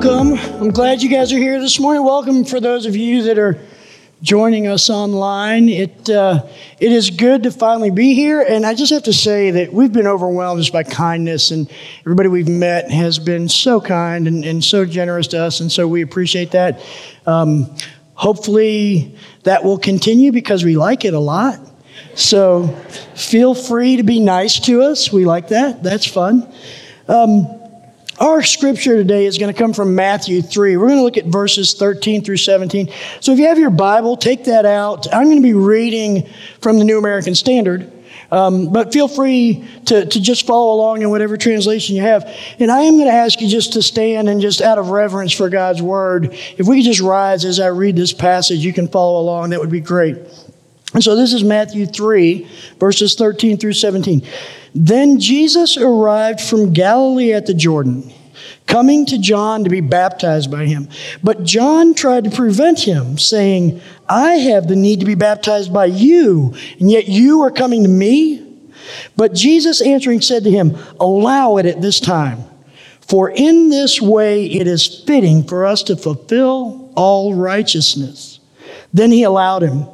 welcome. I'm glad you guys are here this morning. Welcome for those of you that are joining us online. It, uh, it is good to finally be here, and I just have to say that we've been overwhelmed just by kindness, and everybody we've met has been so kind and, and so generous to us, and so we appreciate that. Um, hopefully, that will continue because we like it a lot. So feel free to be nice to us. We like that. That's fun. Um, our scripture today is going to come from Matthew 3. We're going to look at verses 13 through 17. So if you have your Bible, take that out. I'm going to be reading from the New American Standard. Um, but feel free to, to just follow along in whatever translation you have. And I am going to ask you just to stand and just out of reverence for God's word, if we could just rise as I read this passage, you can follow along. That would be great. And so this is Matthew 3, verses 13 through 17. Then Jesus arrived from Galilee at the Jordan, coming to John to be baptized by him. But John tried to prevent him, saying, I have the need to be baptized by you, and yet you are coming to me? But Jesus answering said to him, Allow it at this time, for in this way it is fitting for us to fulfill all righteousness. Then he allowed him.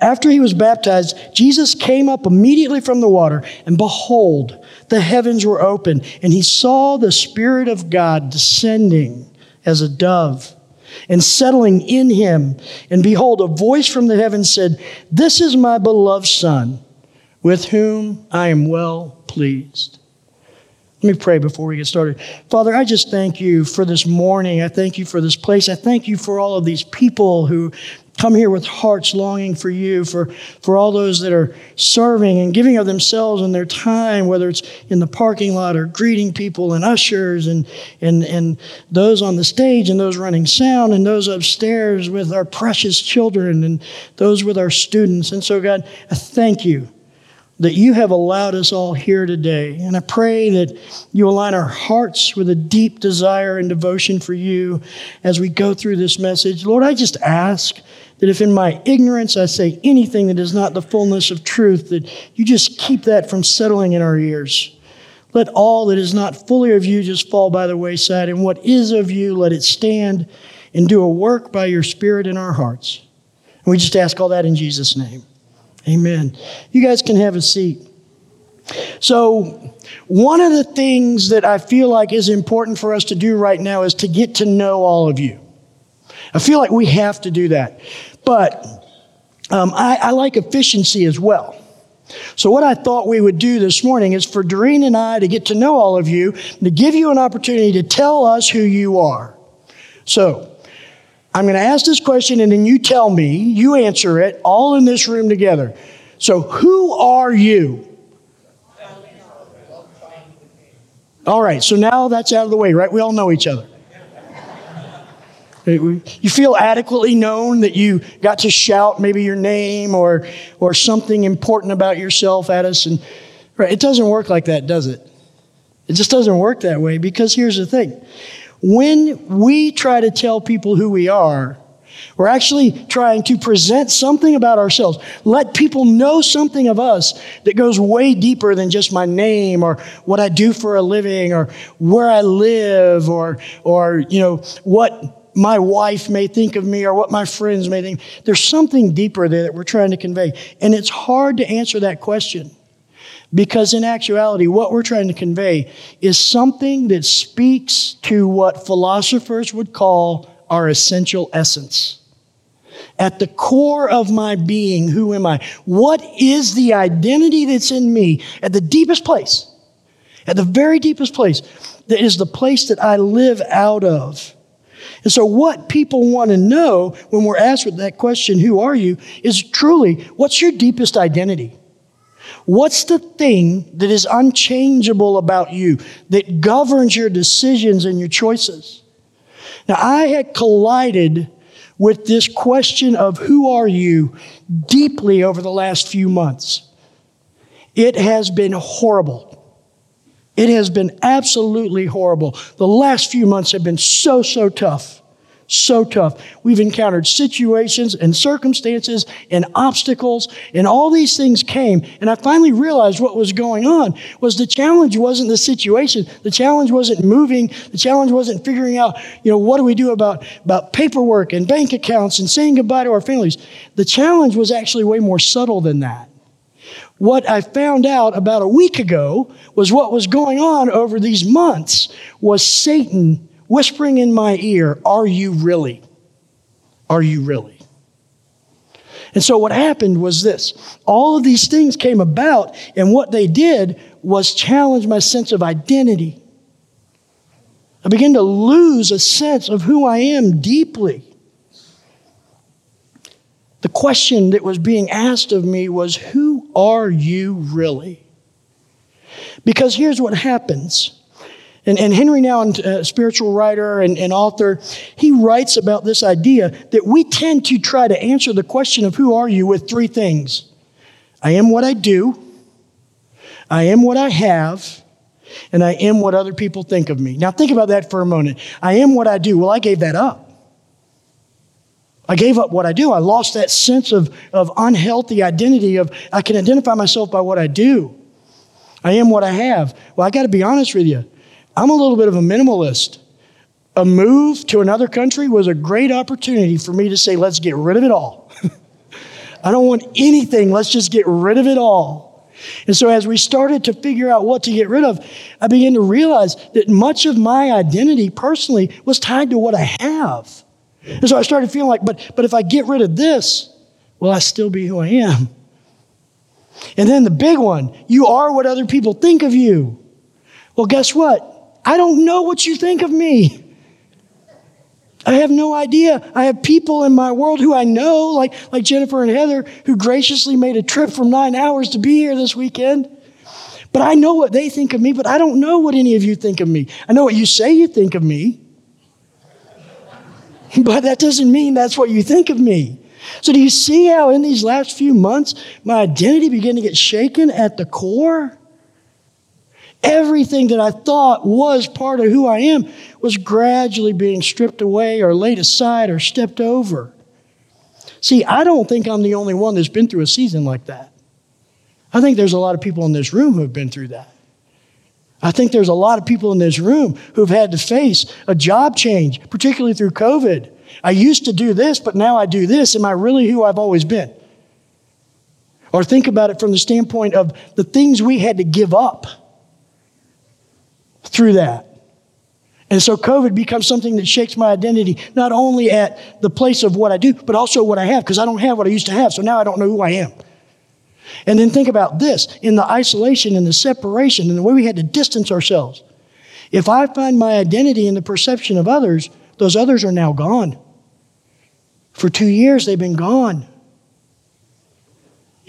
After he was baptized, Jesus came up immediately from the water, and behold, the heavens were open, and he saw the Spirit of God descending as a dove and settling in him. And behold, a voice from the heavens said, This is my beloved Son, with whom I am well pleased. Let me pray before we get started. Father, I just thank you for this morning. I thank you for this place. I thank you for all of these people who come here with hearts longing for you, for, for all those that are serving and giving of themselves and their time, whether it's in the parking lot or greeting people and ushers and, and, and those on the stage and those running sound and those upstairs with our precious children and those with our students. And so, God, I thank you that you have allowed us all here today. And I pray that you align our hearts with a deep desire and devotion for you as we go through this message. Lord, I just ask that if in my ignorance I say anything that is not the fullness of truth, that you just keep that from settling in our ears. Let all that is not fully of you just fall by the wayside, and what is of you, let it stand and do a work by your Spirit in our hearts. And we just ask all that in Jesus' name. Amen. You guys can have a seat. So, one of the things that I feel like is important for us to do right now is to get to know all of you. I feel like we have to do that. But um, I, I like efficiency as well. So, what I thought we would do this morning is for Doreen and I to get to know all of you, to give you an opportunity to tell us who you are. So, I'm going to ask this question and then you tell me, you answer it, all in this room together. So, who are you? All right, so now that's out of the way, right? We all know each other. You feel adequately known that you got to shout maybe your name or, or something important about yourself at us. And right, it doesn't work like that, does it? It just doesn't work that way because here's the thing when we try to tell people who we are, we're actually trying to present something about ourselves. Let people know something of us that goes way deeper than just my name or what I do for a living or where I live or, or, you know, what my wife may think of me or what my friends may think. There's something deeper there that we're trying to convey. And it's hard to answer that question. Because in actuality, what we're trying to convey is something that speaks to what philosophers would call our essential essence. At the core of my being, who am I? What is the identity that's in me at the deepest place? At the very deepest place, that is the place that I live out of. And so, what people want to know when we're asked with that question, who are you, is truly, what's your deepest identity? What's the thing that is unchangeable about you that governs your decisions and your choices? Now, I had collided with this question of who are you deeply over the last few months. It has been horrible. It has been absolutely horrible. The last few months have been so, so tough. So tough. We've encountered situations and circumstances and obstacles, and all these things came. And I finally realized what was going on was the challenge wasn't the situation. The challenge wasn't moving. The challenge wasn't figuring out, you know, what do we do about, about paperwork and bank accounts and saying goodbye to our families. The challenge was actually way more subtle than that. What I found out about a week ago was what was going on over these months was Satan whispering in my ear, Are you really? Are you really? And so what happened was this all of these things came about, and what they did was challenge my sense of identity. I began to lose a sense of who I am deeply. The question that was being asked of me was, Who are you really? Because here's what happens and, and Henri Nouwen, a spiritual writer and, and author, he writes about this idea that we tend to try to answer the question of who are you with three things I am what I do, I am what I have, and I am what other people think of me. Now, think about that for a moment. I am what I do. Well, I gave that up. I gave up what I do. I lost that sense of, of unhealthy identity of I can identify myself by what I do. I am what I have. Well, I got to be honest with you. I'm a little bit of a minimalist. A move to another country was a great opportunity for me to say, let's get rid of it all. I don't want anything, let's just get rid of it all. And so, as we started to figure out what to get rid of, I began to realize that much of my identity personally was tied to what I have. And so I started feeling like, but, but if I get rid of this, will I still be who I am? And then the big one you are what other people think of you. Well, guess what? I don't know what you think of me. I have no idea. I have people in my world who I know, like, like Jennifer and Heather, who graciously made a trip from nine hours to be here this weekend. But I know what they think of me, but I don't know what any of you think of me. I know what you say you think of me, but that doesn't mean that's what you think of me. So, do you see how in these last few months my identity began to get shaken at the core? Everything that I thought was part of who I am was gradually being stripped away or laid aside or stepped over. See, I don't think I'm the only one that's been through a season like that. I think there's a lot of people in this room who have been through that. I think there's a lot of people in this room who've had to face a job change, particularly through COVID. I used to do this, but now I do this. Am I really who I've always been? Or think about it from the standpoint of the things we had to give up through that. And so COVID becomes something that shakes my identity, not only at the place of what I do, but also what I have, because I don't have what I used to have, so now I don't know who I am. And then think about this in the isolation and the separation and the way we had to distance ourselves. If I find my identity in the perception of others, those others are now gone. For two years, they've been gone.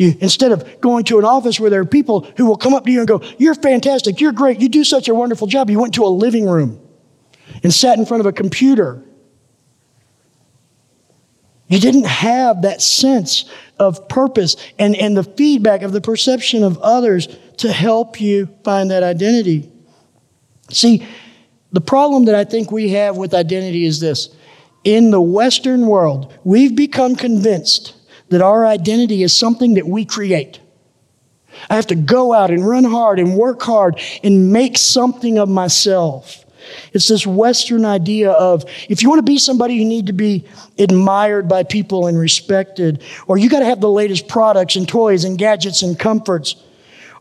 You, instead of going to an office where there are people who will come up to you and go, You're fantastic, you're great, you do such a wonderful job, you went to a living room and sat in front of a computer. You didn't have that sense of purpose and, and the feedback of the perception of others to help you find that identity. See, the problem that I think we have with identity is this. In the Western world, we've become convinced that our identity is something that we create. I have to go out and run hard and work hard and make something of myself. It's this Western idea of if you want to be somebody, you need to be admired by people and respected, or you got to have the latest products and toys and gadgets and comforts,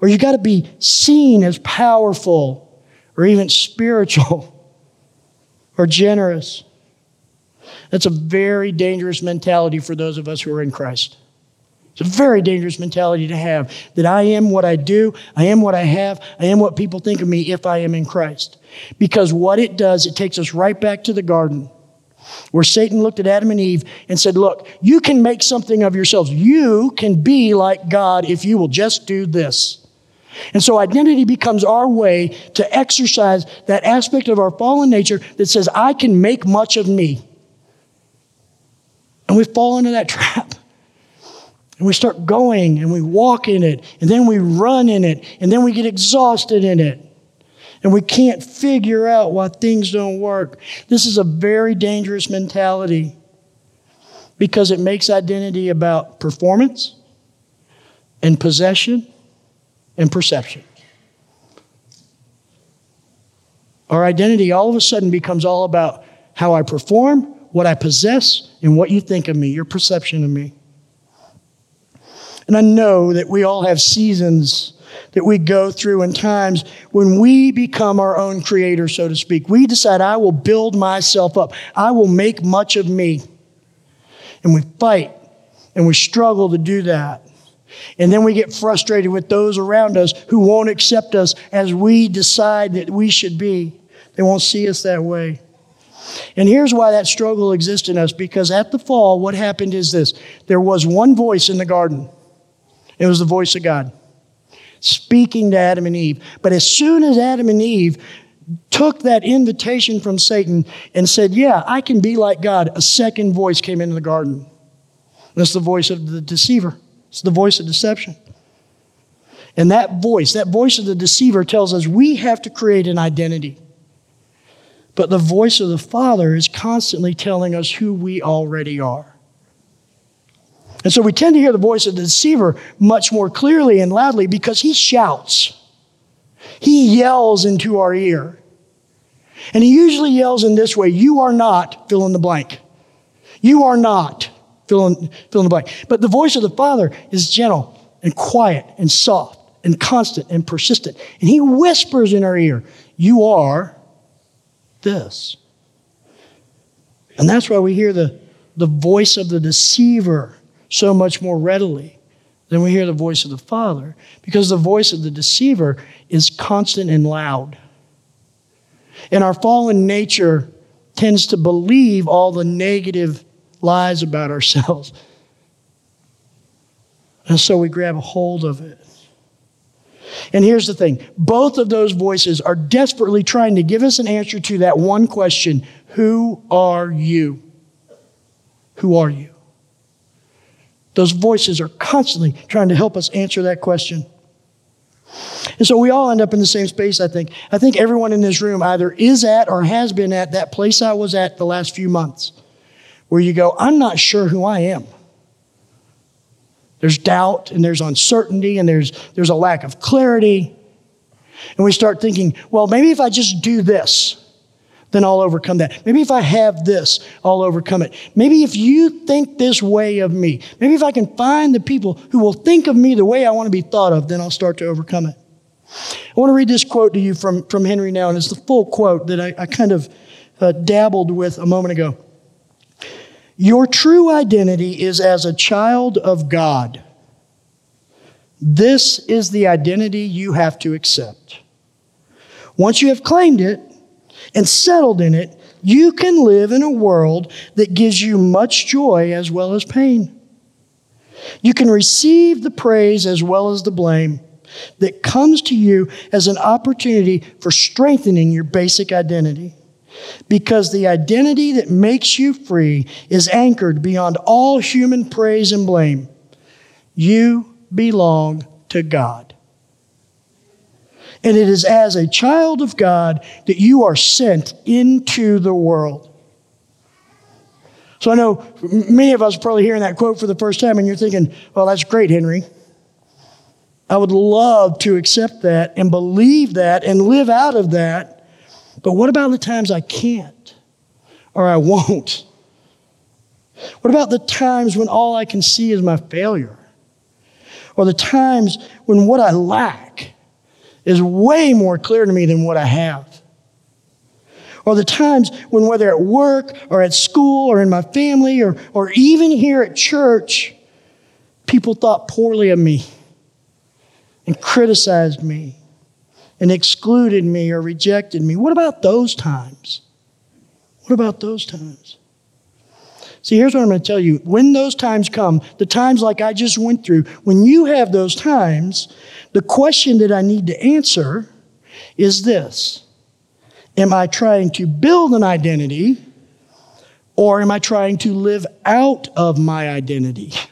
or you got to be seen as powerful or even spiritual or generous. That's a very dangerous mentality for those of us who are in Christ. It's a very dangerous mentality to have that I am what I do, I am what I have, I am what people think of me if I am in Christ. Because what it does, it takes us right back to the garden where Satan looked at Adam and Eve and said, Look, you can make something of yourselves. You can be like God if you will just do this. And so identity becomes our way to exercise that aspect of our fallen nature that says, I can make much of me. And we fall into that trap. And we start going and we walk in it, and then we run in it, and then we get exhausted in it. and we can't figure out why things don't work. This is a very dangerous mentality because it makes identity about performance and possession and perception. Our identity all of a sudden becomes all about how I perform, what I possess, and what you think of me, your perception of me. And I know that we all have seasons that we go through and times when we become our own creator, so to speak. We decide, I will build myself up, I will make much of me. And we fight and we struggle to do that. And then we get frustrated with those around us who won't accept us as we decide that we should be. They won't see us that way. And here's why that struggle exists in us because at the fall, what happened is this there was one voice in the garden, it was the voice of God speaking to Adam and Eve. But as soon as Adam and Eve took that invitation from Satan and said, Yeah, I can be like God, a second voice came into the garden. That's the voice of the deceiver, it's the voice of deception. And that voice, that voice of the deceiver tells us we have to create an identity. But the voice of the Father is constantly telling us who we already are. And so we tend to hear the voice of the deceiver much more clearly and loudly because he shouts. He yells into our ear. And he usually yells in this way You are not, fill in the blank. You are not, fill in, fill in the blank. But the voice of the Father is gentle and quiet and soft and constant and persistent. And he whispers in our ear, You are this. And that's why we hear the, the voice of the deceiver so much more readily than we hear the voice of the Father, because the voice of the deceiver is constant and loud. And our fallen nature tends to believe all the negative lies about ourselves. And so we grab a hold of it. And here's the thing both of those voices are desperately trying to give us an answer to that one question Who are you? Who are you? Those voices are constantly trying to help us answer that question. And so we all end up in the same space, I think. I think everyone in this room either is at or has been at that place I was at the last few months, where you go, I'm not sure who I am. There's doubt and there's uncertainty and there's, there's a lack of clarity. And we start thinking, well, maybe if I just do this, then I'll overcome that. Maybe if I have this, I'll overcome it. Maybe if you think this way of me, maybe if I can find the people who will think of me the way I want to be thought of, then I'll start to overcome it. I want to read this quote to you from, from Henri Nouwen, and it's the full quote that I, I kind of uh, dabbled with a moment ago. Your true identity is as a child of God. This is the identity you have to accept. Once you have claimed it, and settled in it, you can live in a world that gives you much joy as well as pain. You can receive the praise as well as the blame that comes to you as an opportunity for strengthening your basic identity. Because the identity that makes you free is anchored beyond all human praise and blame. You belong to God. And it is as a child of God that you are sent into the world. So I know many of us are probably hearing that quote for the first time, and you're thinking, well, that's great, Henri. I would love to accept that and believe that and live out of that. But what about the times I can't or I won't? What about the times when all I can see is my failure? Or the times when what I lack is way more clear to me than what I have. Or the times when, whether at work or at school or in my family or, or even here at church, people thought poorly of me and criticized me and excluded me or rejected me. What about those times? What about those times? See, here's what I'm going to tell you. When those times come, the times like I just went through, when you have those times, the question that I need to answer is this Am I trying to build an identity or am I trying to live out of my identity?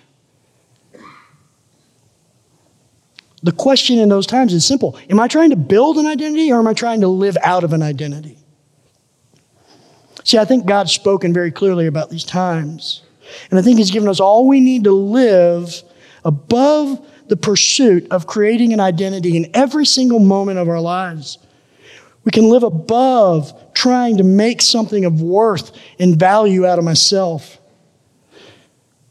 The question in those times is simple Am I trying to build an identity or am I trying to live out of an identity? See, I think God's spoken very clearly about these times. And I think He's given us all we need to live above the pursuit of creating an identity in every single moment of our lives. We can live above trying to make something of worth and value out of myself.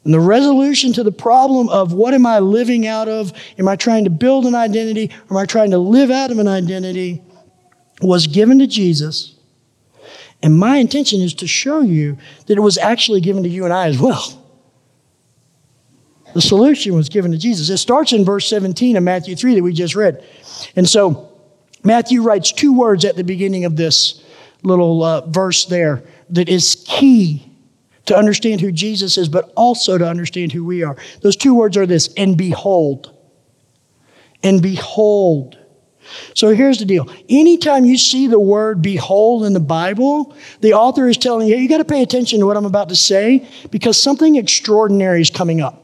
And the resolution to the problem of what am I living out of? Am I trying to build an identity? Or am I trying to live out of an identity? Was given to Jesus. And my intention is to show you that it was actually given to you and I as well. The solution was given to Jesus. It starts in verse 17 of Matthew 3 that we just read. And so Matthew writes two words at the beginning of this little uh, verse there that is key to understand who Jesus is, but also to understand who we are. Those two words are this and behold. And behold. So here's the deal. Anytime you see the word behold in the Bible, the author is telling you, you got to pay attention to what I'm about to say because something extraordinary is coming up.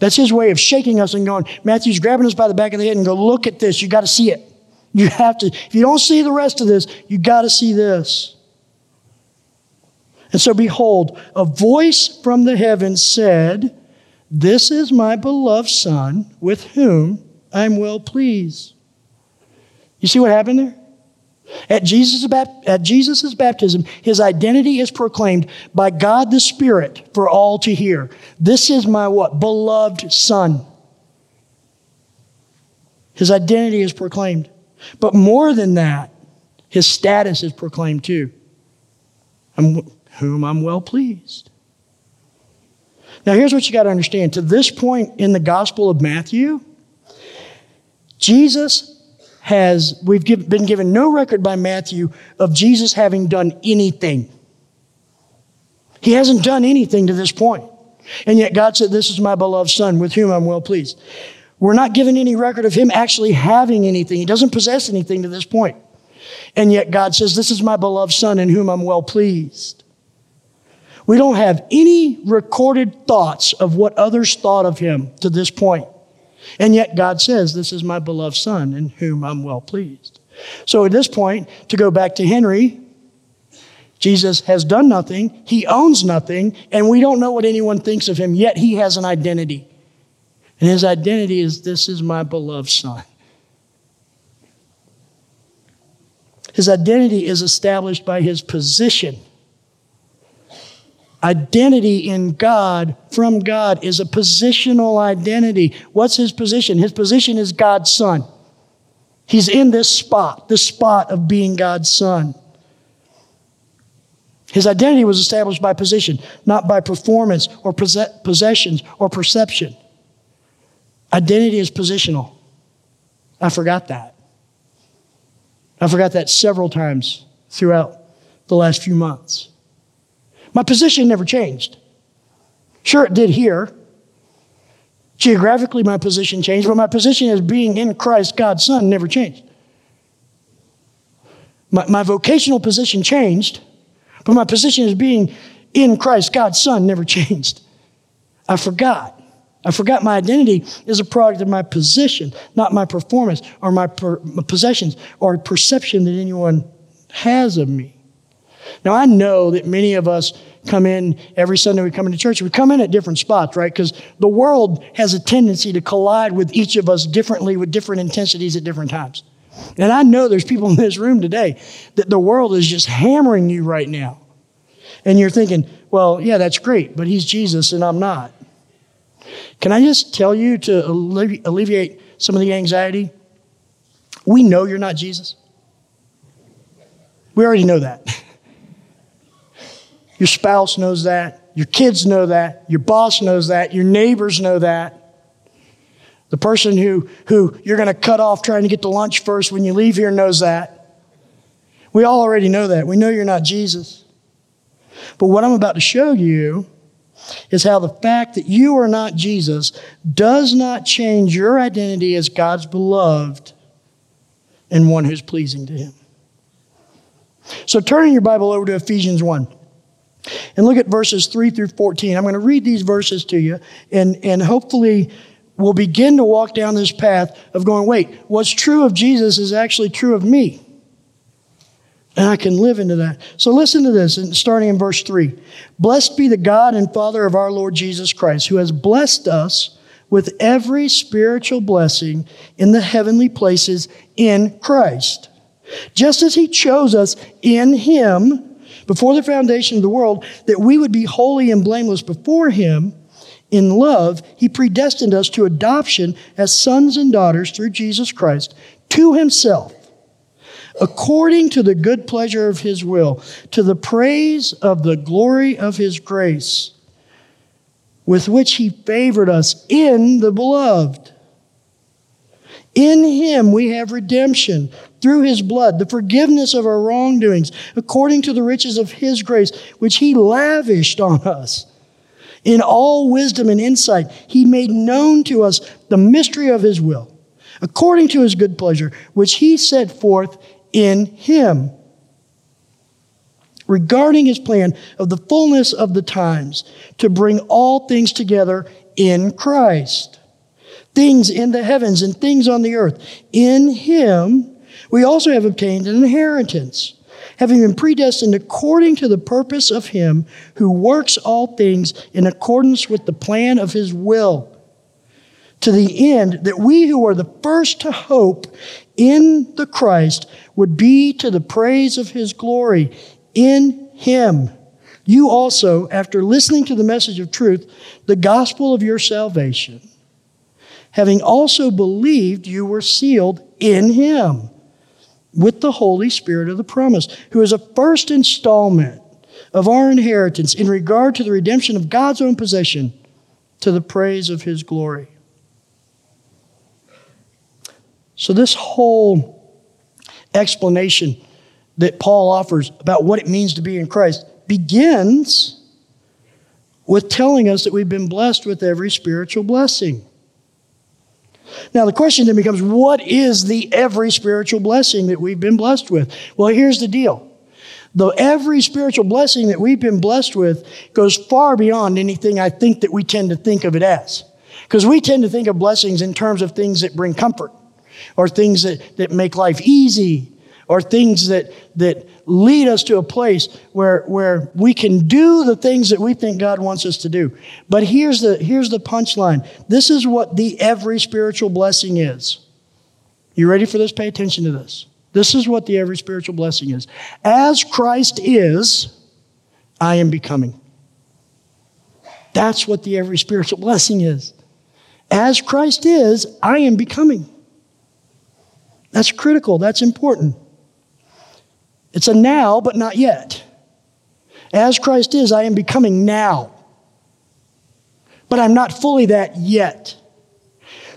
That's his way of shaking us and going, Matthew's grabbing us by the back of the head and go, look at this. You got to see it. You have to, if you don't see the rest of this, you got to see this. And so, behold, a voice from the heavens said, This is my beloved Son, with whom I'm well pleased. You see what happened there? At Jesus' at Jesus' baptism, his identity is proclaimed by God the Spirit for all to hear. This is my what? Beloved Son. His identity is proclaimed. But more than that, his status is proclaimed too. I'm, whom I'm well pleased. Now, here's what you got to understand. To this point in the Gospel of Matthew, Jesus has, we've give, been given no record by Matthew of Jesus having done anything. He hasn't done anything to this point. And yet God said, This is my beloved Son with whom I'm well pleased. We're not given any record of him actually having anything. He doesn't possess anything to this point. And yet God says, This is my beloved Son in whom I'm well pleased. We don't have any recorded thoughts of what others thought of him to this point. And yet God says, This is my beloved Son in whom I'm well pleased. So at this point, to go back to Henri, Jesus has done nothing, he owns nothing, and we don't know what anyone thinks of him, yet he has an identity. And his identity is this is my beloved Son. His identity is established by his position Identity in God from God is a positional identity. What's his position? His position is God's son. He's in this spot, the spot of being God's son. His identity was established by position, not by performance or possessions or perception. Identity is positional. I forgot that. I forgot that several times throughout the last few months. My position never changed. Sure, it did here. Geographically, my position changed, but my position as being in Christ, God's Son, never changed. My, my vocational position changed, but my position as being in Christ, God's Son, never changed. I forgot. I forgot my identity is a product of my position, not my performance or my, per, my possessions or perception that anyone has of me. Now, I know that many of us come in every Sunday we come into church. We come in at different spots, right? Because the world has a tendency to collide with each of us differently with different intensities at different times. And I know there's people in this room today that the world is just hammering you right now. And you're thinking, well, yeah, that's great, but he's Jesus and I'm not. Can I just tell you to alleviate some of the anxiety? We know you're not Jesus. We already know that. Your spouse knows that. Your kids know that. Your boss knows that. Your neighbors know that. The person who, who you're going to cut off trying to get to lunch first when you leave here knows that. We all already know that. We know you're not Jesus. But what I'm about to show you is how the fact that you are not Jesus does not change your identity as God's beloved and one who's pleasing to Him. So, turning your Bible over to Ephesians 1. And look at verses 3 through 14. I'm going to read these verses to you, and, and hopefully, we'll begin to walk down this path of going, wait, what's true of Jesus is actually true of me. And I can live into that. So listen to this, starting in verse 3. Blessed be the God and Father of our Lord Jesus Christ, who has blessed us with every spiritual blessing in the heavenly places in Christ. Just as he chose us in him before the foundation of the world, that we would be holy and blameless before him, in love, he predestined us to adoption as sons and daughters through Jesus Christ to himself according to the good pleasure of his will, to the praise of the glory of his grace, with which he favored us in the beloved. In him we have redemption through his blood, the forgiveness of our wrongdoings, according to the riches of his grace, which he lavished on us. In all wisdom and insight, he made known to us the mystery of his will, according to his good pleasure, which he set forth in him. Regarding his plan of the fullness of the times to bring all things together in Christ, things in the heavens and things on the earth. In him, we also have obtained an inheritance, having been predestined according to the purpose of him who works all things in accordance with the plan of his will to the end that we who are the first to hope in the Christ would be to the praise of his glory in him. You also, after listening to the message of truth, the gospel of your salvation, having also believed, you were sealed in him with the Holy Spirit of the promise, who is a first installment of our inheritance in regard to the redemption of God's own possession to the praise of his glory. So, this whole explanation that Paul offers about what it means to be in Christ begins with telling us that we've been blessed with every spiritual blessing. Now, the question then becomes what is the every spiritual blessing that we've been blessed with? Well, here's the deal. The every spiritual blessing that we've been blessed with goes far beyond anything I think that we tend to think of it as. Because we tend to think of blessings in terms of things that bring comfort or things that, that make life easy, or things that, that lead us to a place where, where we can do the things that we think God wants us to do. But here's the, here's the punchline this is what the every spiritual blessing is. You ready for this? Pay attention to this. This is what the every spiritual blessing is. As Christ is, I am becoming. That's what the every spiritual blessing is. As Christ is, I am becoming. That's critical, that's important. It's a now, but not yet. As Christ is, I am becoming now. But I'm not fully that yet.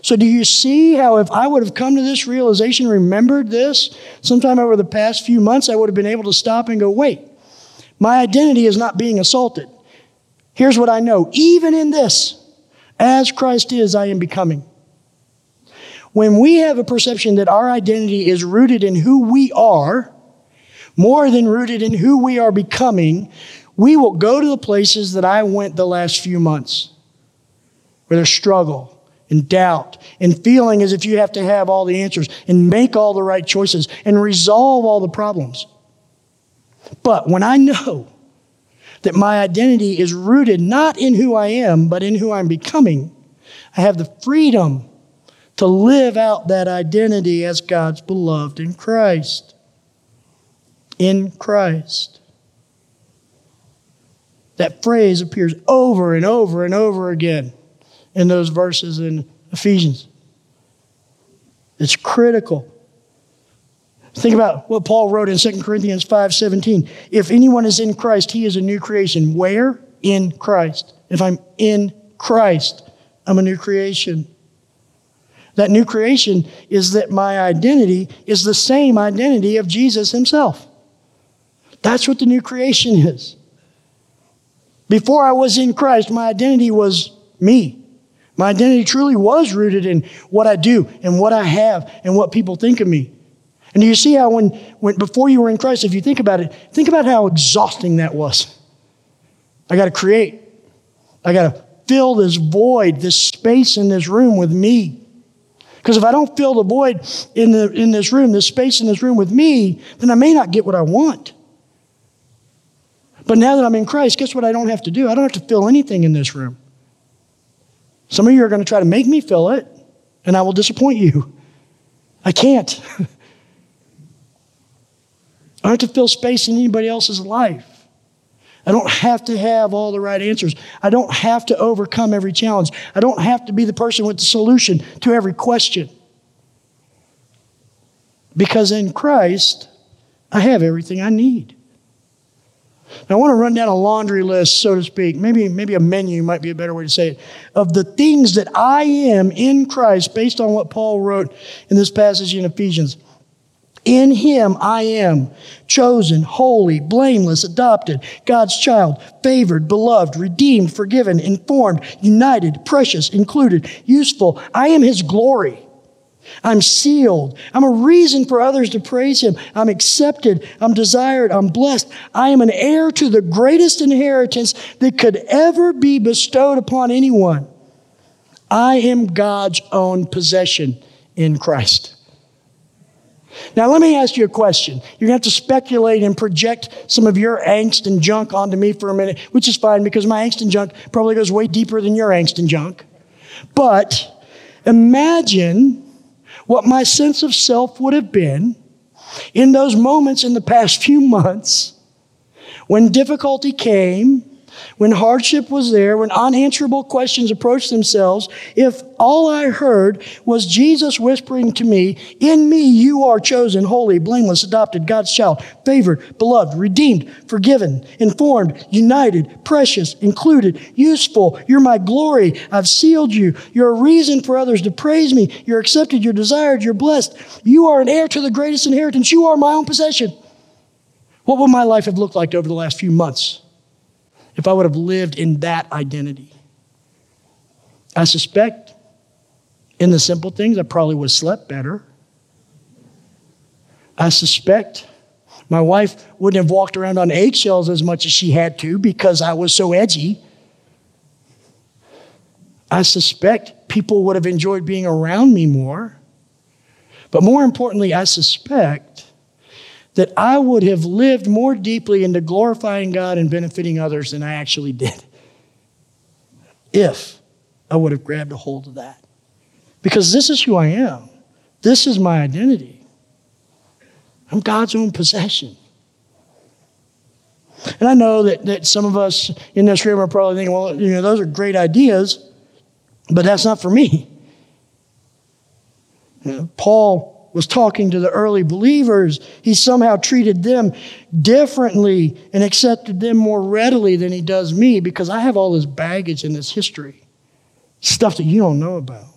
So, do you see how if I would have come to this realization, remembered this sometime over the past few months, I would have been able to stop and go, wait, my identity is not being assaulted. Here's what I know even in this, as Christ is, I am becoming. When we have a perception that our identity is rooted in who we are, more than rooted in who we are becoming, we will go to the places that I went the last few months where there's struggle and doubt and feeling as if you have to have all the answers and make all the right choices and resolve all the problems. But when I know that my identity is rooted not in who I am, but in who I'm becoming, I have the freedom to live out that identity as God's beloved in Christ. In Christ. That phrase appears over and over and over again in those verses in Ephesians. It's critical. Think about what Paul wrote in 2 Corinthians 5:17. If anyone is in Christ, he is a new creation. Where? In Christ. If I'm in Christ, I'm a new creation. That new creation is that my identity is the same identity of Jesus himself. That's what the new creation is. Before I was in Christ, my identity was me. My identity truly was rooted in what I do and what I have and what people think of me. And do you see how when, when before you were in Christ, if you think about it, think about how exhausting that was. I got to create. I got to fill this void, this space in this room with me. Because if I don't fill the void in, the, in this room, this space in this room with me, then I may not get what I want. But now that I'm in Christ, guess what I don't have to do? I don't have to fill anything in this room. Some of you are going to try to make me fill it, and I will disappoint you. I can't. I don't have to fill space in anybody else's life. I don't have to have all the right answers. I don't have to overcome every challenge. I don't have to be the person with the solution to every question. Because in Christ, I have everything I need. Now, I want to run down a laundry list, so to speak. Maybe, maybe a menu might be a better way to say it. Of the things that I am in Christ, based on what Paul wrote in this passage in Ephesians. In him I am chosen, holy, blameless, adopted, God's child, favored, beloved, redeemed, forgiven, informed, united, precious, included, useful. I am his glory. I'm sealed. I'm a reason for others to praise him. I'm accepted. I'm desired. I'm blessed. I am an heir to the greatest inheritance that could ever be bestowed upon anyone. I am God's own possession in Christ. Now, let me ask you a question. You're going to have to speculate and project some of your angst and junk onto me for a minute, which is fine because my angst and junk probably goes way deeper than your angst and junk. But imagine what my sense of self would have been in those moments in the past few months when difficulty came when hardship was there, when unanswerable questions approached themselves, if all I heard was Jesus whispering to me, In me you are chosen, holy, blameless, adopted, God's child, favored, beloved, redeemed, forgiven, informed, united, precious, included, useful, you're my glory, I've sealed you, you're a reason for others to praise me, you're accepted, you're desired, you're blessed, you are an heir to the greatest inheritance, you are my own possession. What would my life have looked like over the last few months? If I would have lived in that identity. I suspect in the simple things, I probably would have slept better. I suspect my wife wouldn't have walked around on eggshells as much as she had to because I was so edgy. I suspect people would have enjoyed being around me more. But more importantly, I suspect that I would have lived more deeply into glorifying God and benefiting others than I actually did if I would have grabbed a hold of that. Because this is who I am, this is my identity. I'm God's own possession. And I know that, that some of us in this room are probably thinking, well, you know, those are great ideas, but that's not for me. You know, Paul was talking to the early believers, he somehow treated them differently and accepted them more readily than he does me because I have all this baggage and this history, stuff that you don't know about.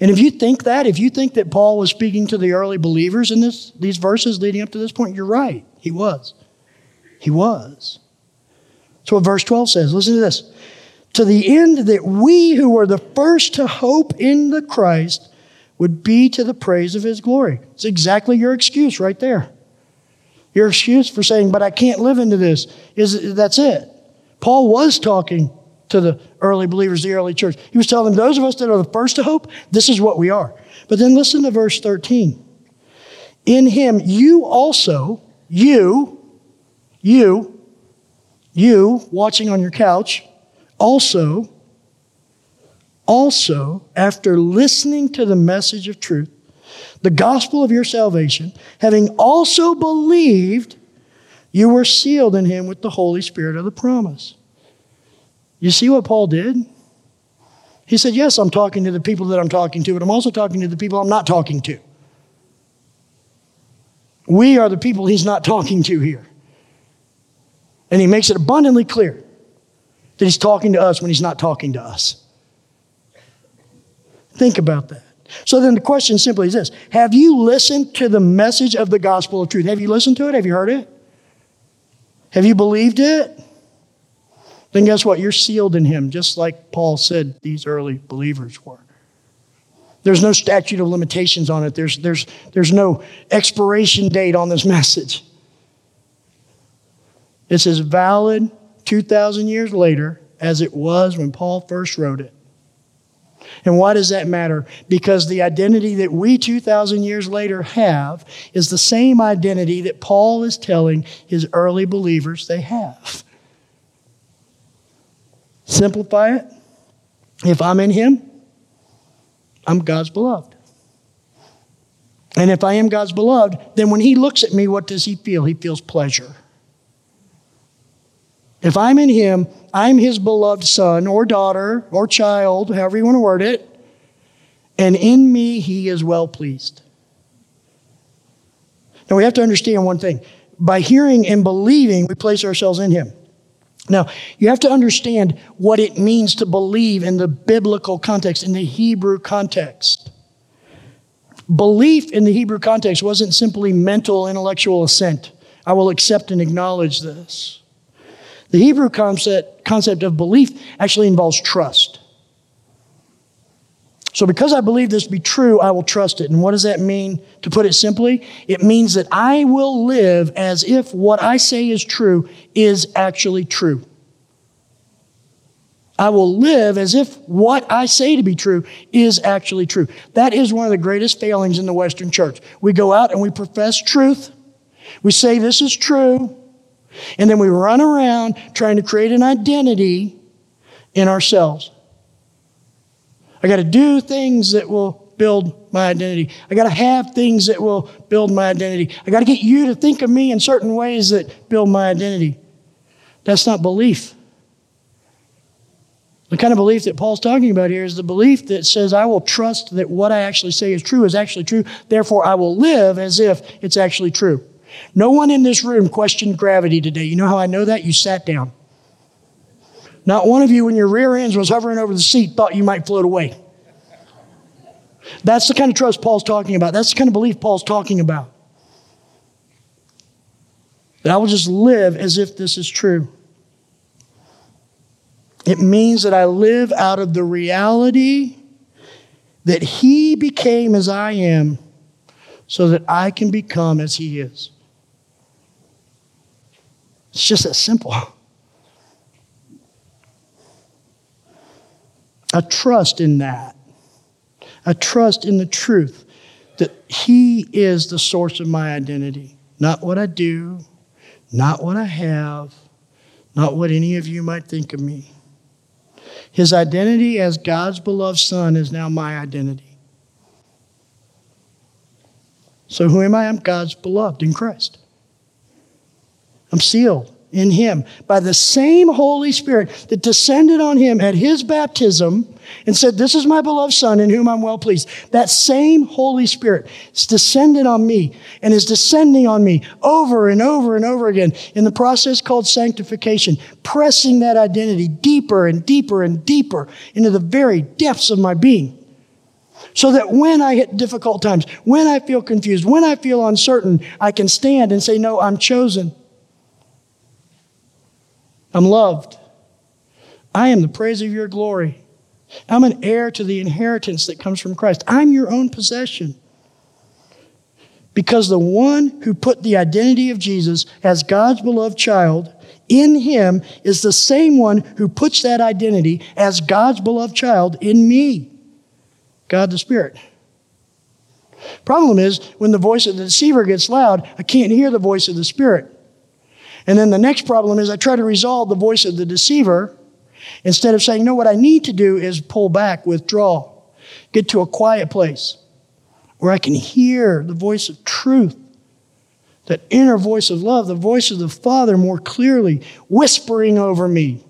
And if you think that, if you think that Paul was speaking to the early believers in this, these verses leading up to this point, you're right. He was. He was. So what verse 12 says. Listen to this. To the end that we who were the first to hope in the Christ would be to the praise of his glory. It's exactly your excuse right there. Your excuse for saying, but I can't live into this, is that's it. Paul was talking to the early believers, the early church. He was telling them, those of us that are the first to hope, this is what we are. But then listen to verse 13. In him, you also, you, you, you, watching on your couch, also also, after listening to the message of truth, the gospel of your salvation, having also believed, you were sealed in him with the Holy Spirit of the promise. You see what Paul did? He said, Yes, I'm talking to the people that I'm talking to, but I'm also talking to the people I'm not talking to. We are the people he's not talking to here. And he makes it abundantly clear that he's talking to us when he's not talking to us. Think about that. So then the question simply is this Have you listened to the message of the gospel of truth? Have you listened to it? Have you heard it? Have you believed it? Then guess what? You're sealed in him, just like Paul said these early believers were. There's no statute of limitations on it, there's, there's, there's no expiration date on this message. It's as valid 2,000 years later as it was when Paul first wrote it. And why does that matter? Because the identity that we 2,000 years later have is the same identity that Paul is telling his early believers they have. Simplify it. If I'm in him, I'm God's beloved. And if I am God's beloved, then when he looks at me, what does he feel? He feels pleasure. If I'm in him, I'm his beloved son or daughter or child, however you want to word it, and in me he is well pleased. Now we have to understand one thing. By hearing and believing, we place ourselves in him. Now, you have to understand what it means to believe in the biblical context, in the Hebrew context. Belief in the Hebrew context wasn't simply mental, intellectual assent. I will accept and acknowledge this. The Hebrew concept, concept of belief actually involves trust. So, because I believe this to be true, I will trust it. And what does that mean? To put it simply, it means that I will live as if what I say is true is actually true. I will live as if what I say to be true is actually true. That is one of the greatest failings in the Western church. We go out and we profess truth. We say this is true. And then we run around trying to create an identity in ourselves. I got to do things that will build my identity. I got to have things that will build my identity. I got to get you to think of me in certain ways that build my identity. That's not belief. The kind of belief that Paul's talking about here is the belief that says, I will trust that what I actually say is true is actually true, therefore I will live as if it's actually true. No one in this room questioned gravity today. You know how I know that? You sat down. Not one of you, when your rear ends was hovering over the seat, thought you might float away. That's the kind of trust Paul's talking about. That's the kind of belief Paul's talking about. That I will just live as if this is true. It means that I live out of the reality that He became as I am so that I can become as He is. It's just that simple. I trust in that. I trust in the truth that He is the source of my identity. Not what I do, not what I have, not what any of you might think of me. His identity as God's beloved Son is now my identity. So, who am I? I'm God's beloved in Christ. I'm sealed in him by the same Holy Spirit that descended on him at his baptism and said, This is my beloved Son in whom I'm well pleased. That same Holy Spirit is descended on me and is descending on me over and over and over again in the process called sanctification, pressing that identity deeper and deeper and deeper into the very depths of my being. So that when I hit difficult times, when I feel confused, when I feel uncertain, I can stand and say, No, I'm chosen. I'm loved. I am the praise of your glory. I'm an heir to the inheritance that comes from Christ. I'm your own possession. Because the one who put the identity of Jesus as God's beloved child in him is the same one who puts that identity as God's beloved child in me, God the Spirit. Problem is, when the voice of the deceiver gets loud, I can't hear the voice of the Spirit. And then the next problem is I try to resolve the voice of the deceiver instead of saying, no, what I need to do is pull back, withdraw, get to a quiet place where I can hear the voice of truth, that inner voice of love, the voice of the Father more clearly whispering over me,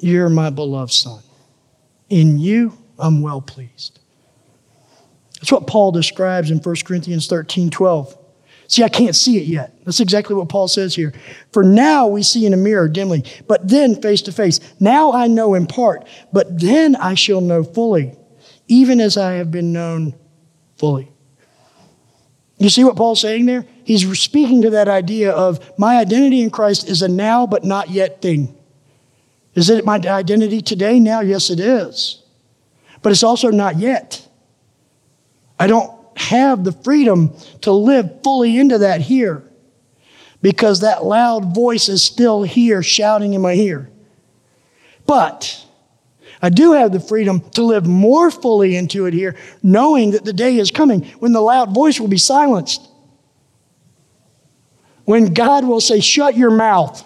You're my beloved Son. In you, I'm well pleased. That's what Paul describes in 1 Corinthians 13 12. See, I can't see it yet. That's exactly what Paul says here. For now we see in a mirror dimly, but then face to face. Now I know in part, but then I shall know fully, even as I have been known fully. You see what Paul's saying there? He's speaking to that idea of my identity in Christ is a now but not yet thing. Is it my identity today? Now, yes, it is. But it's also not yet. I don't have the freedom to live fully into that here because that loud voice is still here shouting in my ear. But I do have the freedom to live more fully into it here, knowing that the day is coming when the loud voice will be silenced. When God will say, Shut your mouth.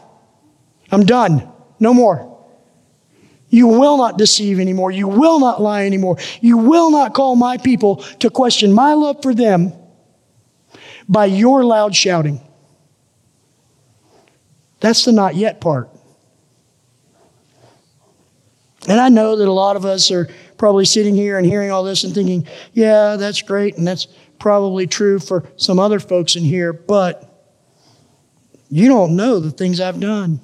I'm done. No more. You will not deceive anymore. You will not lie anymore. You will not call my people to question my love for them by your loud shouting. That's the not yet part. And I know that a lot of us are probably sitting here and hearing all this and thinking, yeah, that's great, and that's probably true for some other folks in here, but you don't know the things I've done.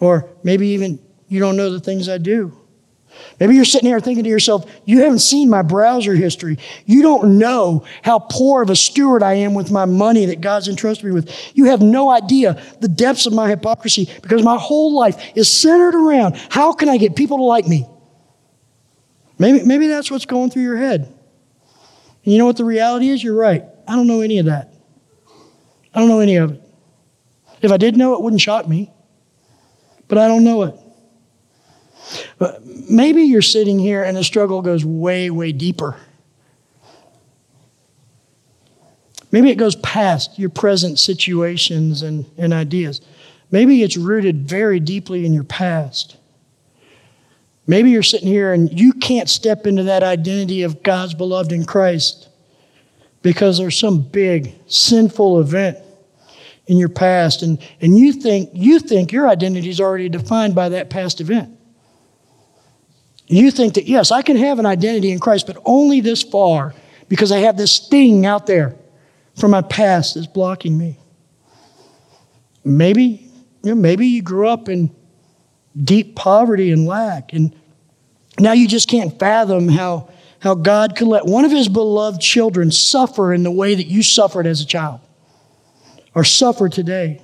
Or maybe even you don't know the things I do. Maybe you're sitting here thinking to yourself, you haven't seen my browser history. You don't know how poor of a steward I am with my money that God's entrusted me with. You have no idea the depths of my hypocrisy because my whole life is centered around how can I get people to like me? Maybe, maybe that's what's going through your head. And you know what the reality is? You're right. I don't know any of that. I don't know any of it. If I did know, it wouldn't shock me. But I don't know it. But maybe you're sitting here and the struggle goes way, way deeper. Maybe it goes past your present situations and, and ideas. Maybe it's rooted very deeply in your past. Maybe you're sitting here and you can't step into that identity of God's beloved in Christ because there's some big sinful event in your past and, and you think you think your identity is already defined by that past event. You think that, yes, I can have an identity in Christ, but only this far because I have this thing out there from my past that's blocking me. Maybe, you know, maybe you grew up in deep poverty and lack, and now you just can't fathom how, how God could let one of his beloved children suffer in the way that you suffered as a child or suffer today.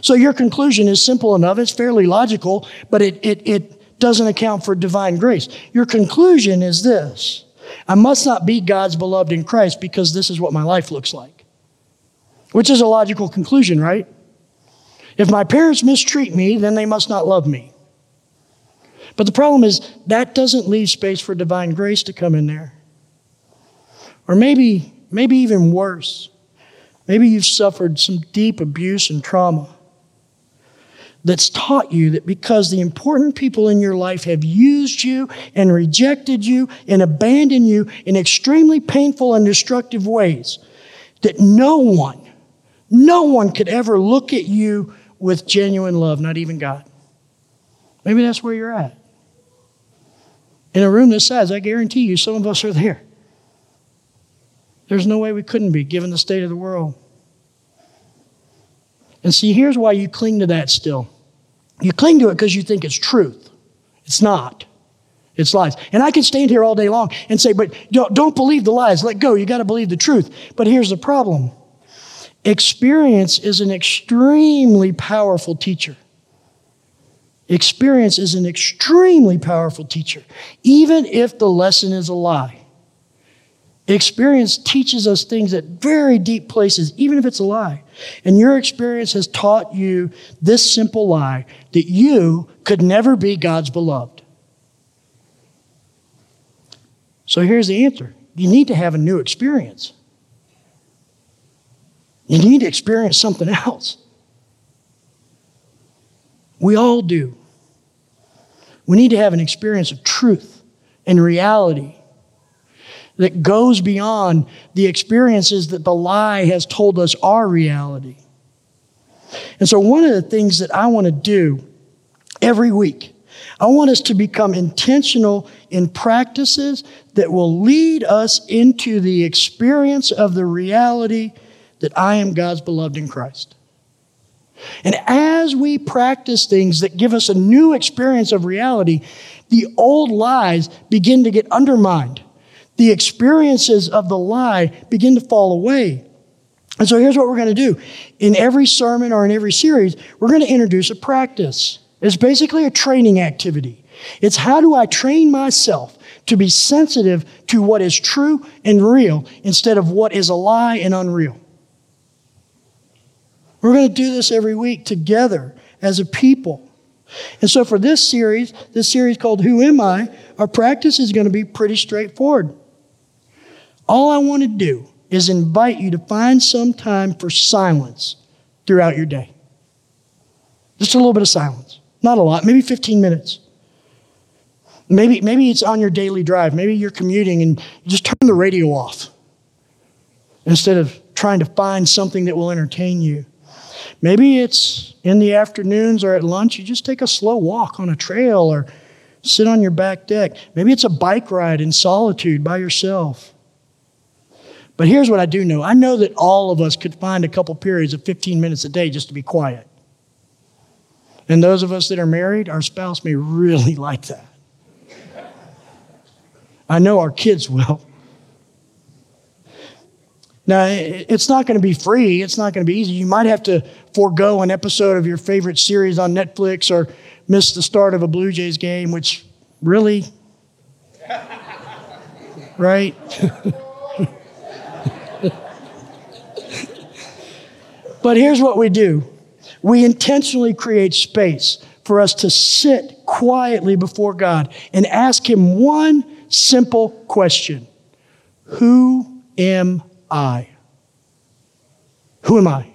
So your conclusion is simple enough, it's fairly logical, but it, it, it doesn't account for divine grace. Your conclusion is this I must not be God's beloved in Christ because this is what my life looks like. Which is a logical conclusion, right? If my parents mistreat me, then they must not love me. But the problem is that doesn't leave space for divine grace to come in there. Or maybe, maybe even worse. Maybe you've suffered some deep abuse and trauma that's taught you that because the important people in your life have used you and rejected you and abandoned you in extremely painful and destructive ways, that no one, no one could ever look at you with genuine love, not even God. Maybe that's where you're at. In a room this size, I guarantee you some of us are there. There's no way we couldn't be, given the state of the world. And see, here's why you cling to that still. You cling to it because you think it's truth. It's not. It's lies. And I can stand here all day long and say, but don't, don't believe the lies. Let go. You got to believe the truth. But here's the problem experience is an extremely powerful teacher. Experience is an extremely powerful teacher, even if the lesson is a lie. Experience teaches us things at very deep places, even if it's a lie. And your experience has taught you this simple lie that you could never be God's beloved. So here's the answer you need to have a new experience. You need to experience something else. We all do. We need to have an experience of truth and reality that goes beyond the experiences that the lie has told us are reality. And so, one of the things that I want to do every week, I want us to become intentional in practices that will lead us into the experience of the reality that I am God's beloved in Christ. And as we practice things that give us a new experience of reality, the old lies begin to get undermined the experiences of the lie begin to fall away. And so here's what we're going to do. In every sermon or in every series, we're going to introduce a practice. It's basically a training activity. It's how do I train myself to be sensitive to what is true and real instead of what is a lie and unreal. We're going to do this every week together as a people. And so for this series, this series called Who Am I, our practice is going to be pretty straightforward. All I want to do is invite you to find some time for silence throughout your day. Just a little bit of silence. Not a lot, maybe 15 minutes. Maybe, maybe it's on your daily drive. Maybe you're commuting and you just turn the radio off instead of trying to find something that will entertain you. Maybe it's in the afternoons or at lunch, you just take a slow walk on a trail or sit on your back deck. Maybe it's a bike ride in solitude by yourself. But here's what I do know I know that all of us could find a couple periods of 15 minutes a day just to be quiet. And those of us that are married, our spouse may really like that. I know our kids will. Now, it's not going to be free. It's not going to be easy. You might have to forego an episode of your favorite series on Netflix or miss the start of a Blue Jays game, which really, right? but here's what we do we intentionally create space for us to sit quietly before God and ask Him one simple question Who am I? Who am I?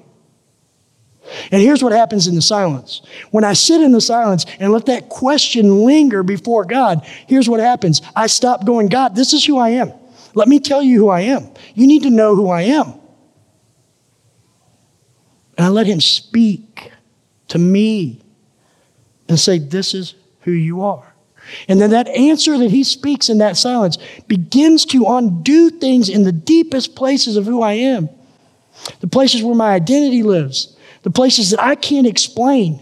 And here's what happens in the silence. When I sit in the silence and let that question linger before God, here's what happens. I stop going, God, this is who I am. Let me tell you who I am. You need to know who I am. And I let Him speak to me and say, This is who you are. And then that answer that he speaks in that silence begins to undo things in the deepest places of who I am, the places where my identity lives, the places that I can't explain.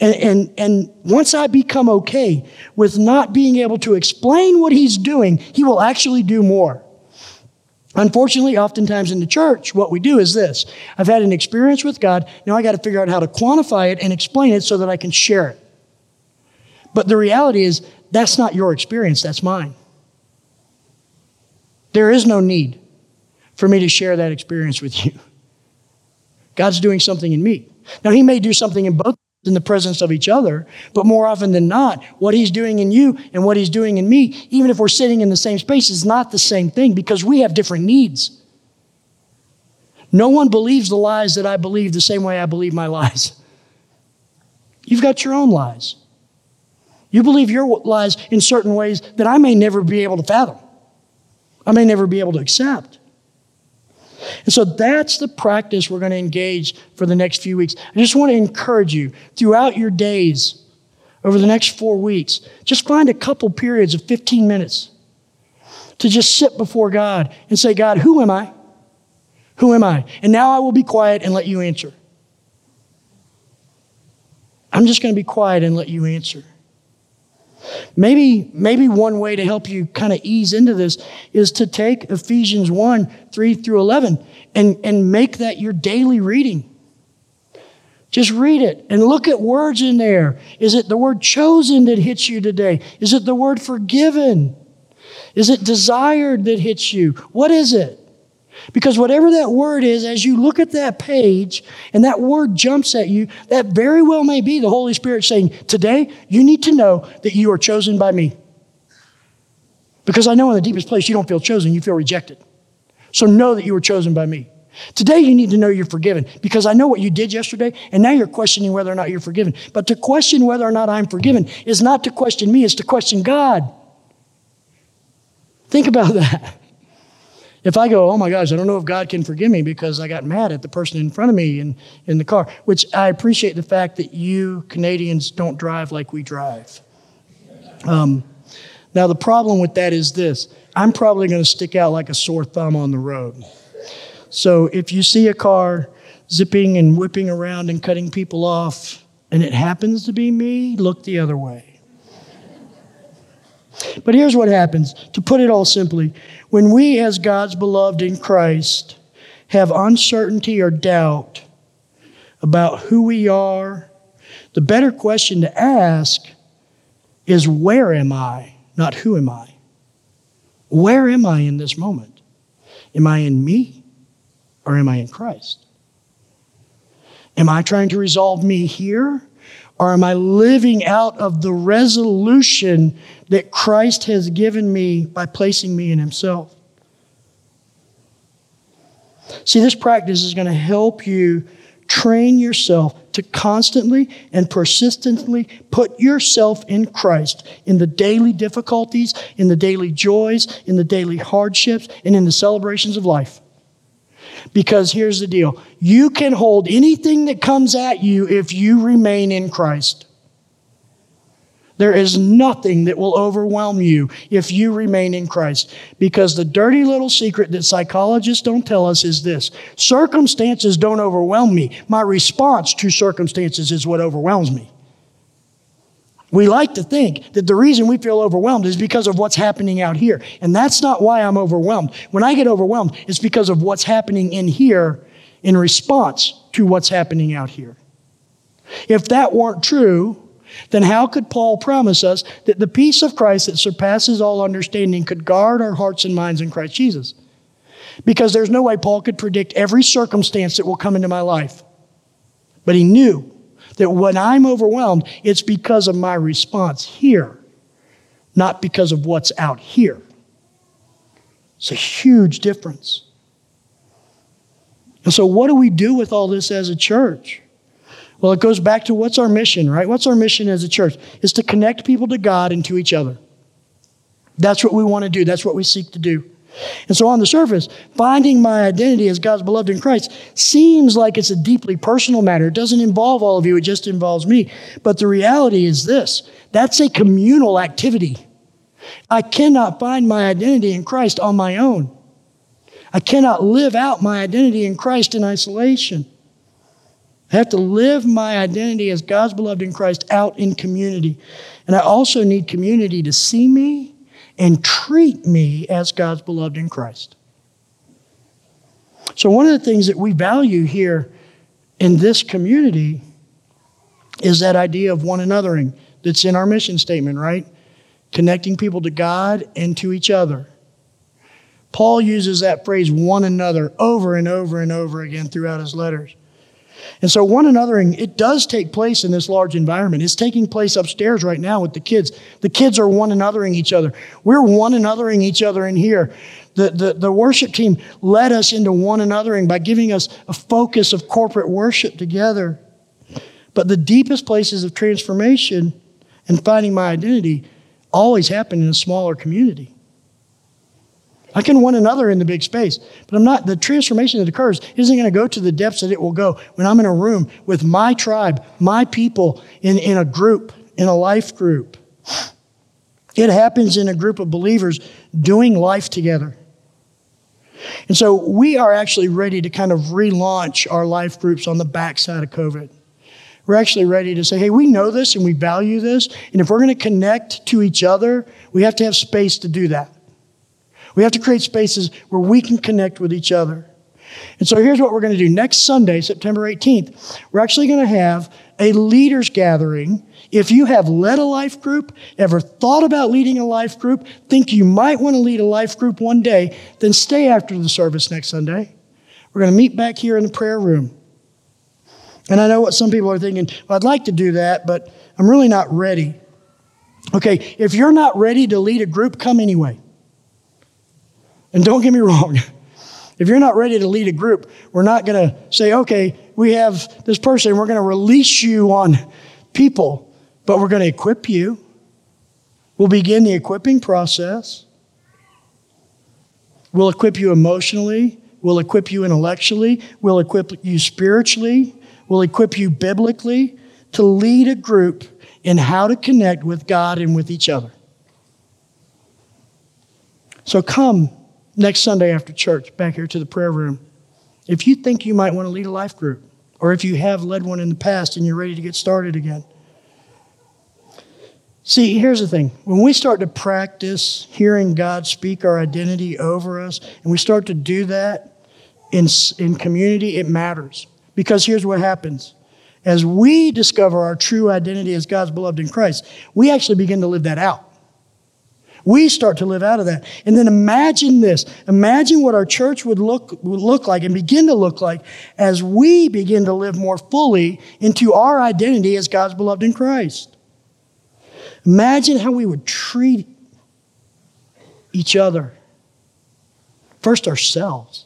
And, and, and once I become okay with not being able to explain what he's doing, he will actually do more. Unfortunately, oftentimes in the church, what we do is this I've had an experience with God, now I got to figure out how to quantify it and explain it so that I can share it. But the reality is, that's not your experience, that's mine. There is no need for me to share that experience with you. God's doing something in me. Now, He may do something in both in the presence of each other, but more often than not, what He's doing in you and what He's doing in me, even if we're sitting in the same space, is not the same thing because we have different needs. No one believes the lies that I believe the same way I believe my lies. You've got your own lies. You believe your lies in certain ways that I may never be able to fathom, I may never be able to accept. And so that's the practice we're going to engage for the next few weeks. I just want to encourage you throughout your days, over the next four weeks, just find a couple periods of 15 minutes to just sit before God and say, God, who am I? Who am I? And now I will be quiet and let you answer. I'm just going to be quiet and let you answer. Maybe, maybe one way to help you kind of ease into this is to take Ephesians 1 3 through 11 and, and make that your daily reading. Just read it and look at words in there. Is it the word chosen that hits you today? Is it the word forgiven? Is it desired that hits you? What is it? Because whatever that word is, as you look at that page and that word jumps at you, that very well may be the Holy Spirit saying, Today, you need to know that you are chosen by me. Because I know in the deepest place you don't feel chosen, you feel rejected. So know that you were chosen by me. Today, you need to know you're forgiven because I know what you did yesterday, and now you're questioning whether or not you're forgiven. But to question whether or not I'm forgiven is not to question me, it's to question God. Think about that. If I go, oh my gosh, I don't know if God can forgive me because I got mad at the person in front of me in, in the car, which I appreciate the fact that you Canadians don't drive like we drive. Um, now, the problem with that is this I'm probably going to stick out like a sore thumb on the road. So if you see a car zipping and whipping around and cutting people off, and it happens to be me, look the other way. But here's what happens to put it all simply when we, as God's beloved in Christ, have uncertainty or doubt about who we are, the better question to ask is where am I, not who am I? Where am I in this moment? Am I in me or am I in Christ? Am I trying to resolve me here? Or am I living out of the resolution that Christ has given me by placing me in Himself? See, this practice is going to help you train yourself to constantly and persistently put yourself in Christ in the daily difficulties, in the daily joys, in the daily hardships, and in the celebrations of life. Because here's the deal you can hold anything that comes at you if you remain in Christ. There is nothing that will overwhelm you if you remain in Christ. Because the dirty little secret that psychologists don't tell us is this circumstances don't overwhelm me. My response to circumstances is what overwhelms me. We like to think that the reason we feel overwhelmed is because of what's happening out here. And that's not why I'm overwhelmed. When I get overwhelmed, it's because of what's happening in here in response to what's happening out here. If that weren't true, then how could Paul promise us that the peace of Christ that surpasses all understanding could guard our hearts and minds in Christ Jesus? Because there's no way Paul could predict every circumstance that will come into my life. But he knew that when I'm overwhelmed, it's because of my response here, not because of what's out here. It's a huge difference. And so, what do we do with all this as a church? Well, it goes back to what's our mission, right? What's our mission as a church? Is to connect people to God and to each other. That's what we want to do, that's what we seek to do. And so, on the surface, finding my identity as God's beloved in Christ seems like it's a deeply personal matter. It doesn't involve all of you, it just involves me. But the reality is this that's a communal activity. I cannot find my identity in Christ on my own. I cannot live out my identity in Christ in isolation. I have to live my identity as God's beloved in Christ out in community. And I also need community to see me and treat me as God's beloved in Christ. So, one of the things that we value here in this community is that idea of one anothering that's in our mission statement, right? Connecting people to God and to each other. Paul uses that phrase one another over and over and over again throughout his letters. And so one anothering, it does take place in this large environment. It's taking place upstairs right now with the kids. The kids are one anothering each other. We're one anothering each other in here. The, the, the worship team led us into one anothering by giving us a focus of corporate worship together. But the deepest places of transformation and finding my identity always happen in a smaller community. I can one another in the big space, but I'm not, the transformation that occurs isn't going to go to the depths that it will go when I'm in a room with my tribe, my people, in, in a group, in a life group. It happens in a group of believers doing life together. And so we are actually ready to kind of relaunch our life groups on the backside of COVID. We're actually ready to say, hey, we know this and we value this. And if we're going to connect to each other, we have to have space to do that. We have to create spaces where we can connect with each other. And so here's what we're going to do. Next Sunday, September 18th, we're actually going to have a leaders gathering. If you have led a life group, ever thought about leading a life group, think you might want to lead a life group one day, then stay after the service next Sunday. We're going to meet back here in the prayer room. And I know what some people are thinking, well, I'd like to do that, but I'm really not ready. Okay, if you're not ready to lead a group, come anyway. And don't get me wrong, if you're not ready to lead a group, we're not going to say, okay, we have this person, we're going to release you on people, but we're going to equip you. We'll begin the equipping process. We'll equip you emotionally. We'll equip you intellectually. We'll equip you spiritually. We'll equip you biblically to lead a group in how to connect with God and with each other. So come next Sunday after church back here to the prayer room. If you think you might want to lead a life group, or if you have led one in the past and you're ready to get started again. See, here's the thing. When we start to practice hearing God speak our identity over us, and we start to do that in, in community, it matters. Because here's what happens. As we discover our true identity as God's beloved in Christ, we actually begin to live that out. We start to live out of that. And then imagine this. Imagine what our church would look, would look like and begin to look like as we begin to live more fully into our identity as God's beloved in Christ. Imagine how we would treat each other. First, ourselves.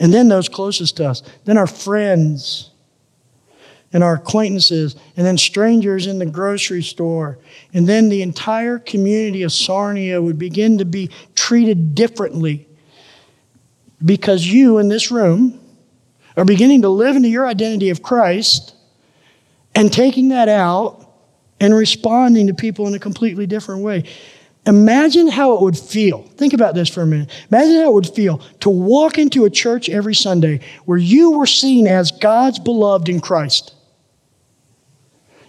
And then those closest to us. Then our friends and our acquaintances, and then strangers in the grocery store. And then the entire community of Sarnia would begin to be treated differently because you in this room are beginning to live into your identity of Christ and taking that out and responding to people in a completely different way. Imagine how it would feel. Think about this for a minute. Imagine how it would feel to walk into a church every Sunday where you were seen as God's beloved in Christ.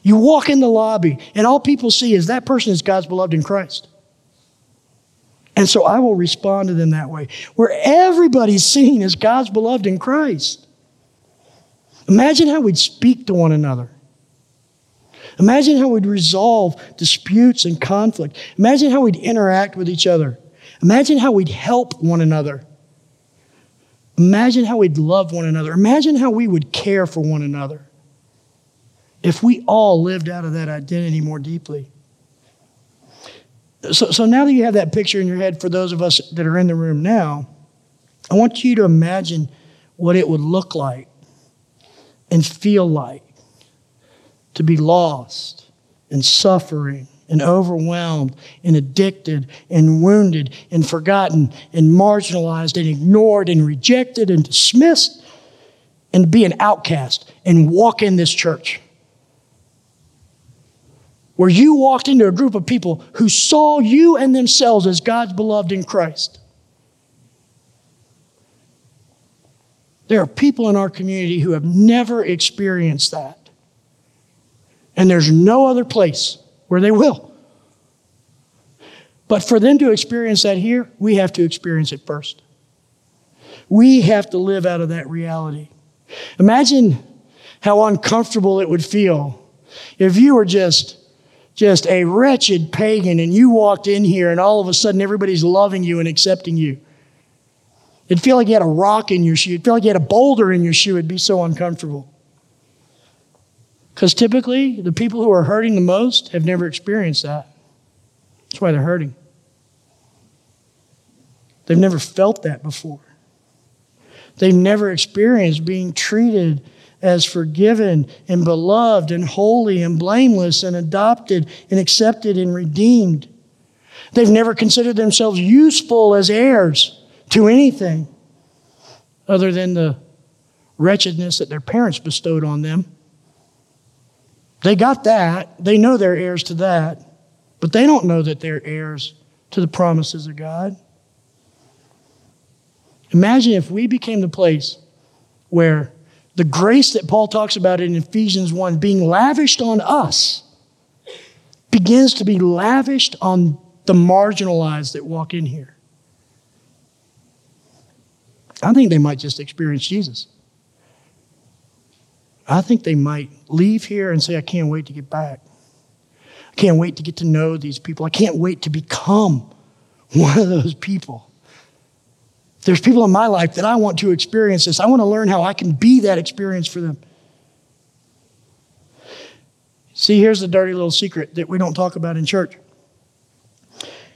You walk in the lobby, and all people see is that person is God's beloved in Christ. And so I will respond to them that way, where everybody's seen as God's beloved in Christ. Imagine how we'd speak to one another. Imagine how we'd resolve disputes and conflict. Imagine how we'd interact with each other. Imagine how we'd help one another. Imagine how we'd love one another. Imagine how we would care for one another if we all lived out of that identity more deeply. So, so now that you have that picture in your head for those of us that are in the room now, I want you to imagine what it would look like and feel like to be lost and suffering and overwhelmed and addicted and wounded and forgotten and marginalized and ignored and rejected and dismissed and be an outcast and walk in this church where you walked into a group of people who saw you and themselves as God's beloved in Christ. There are people in our community who have never experienced that. And there's no other place where they will. But for them to experience that here, we have to experience it first. We have to live out of that reality. Imagine how uncomfortable it would feel if you were just just a wretched pagan and you walked in here and all of a sudden everybody's loving you and accepting you. It'd feel like you had a rock in your shoe. It'd feel like you had a boulder in your shoe. It'd be so uncomfortable. Because typically, the people who are hurting the most have never experienced that. That's why they're hurting. They've never felt that before. They've never experienced being treated as forgiven and beloved and holy and blameless and adopted and accepted and redeemed. They've never considered themselves useful as heirs to anything other than the wretchedness that their parents bestowed on them. They got that. They know they're heirs to that. But they don't know that they're heirs to the promises of God. Imagine if we became the place where the grace that Paul talks about in Ephesians 1 being lavished on us begins to be lavished on the marginalized that walk in here. I think they might just experience Jesus. I think they might leave here and say, I can't wait to get back. I can't wait to get to know these people. I can't wait to become one of those people. There's people in my life that I want to experience this. I want to learn how I can be that experience for them. See, here's the dirty little secret that we don't talk about in church.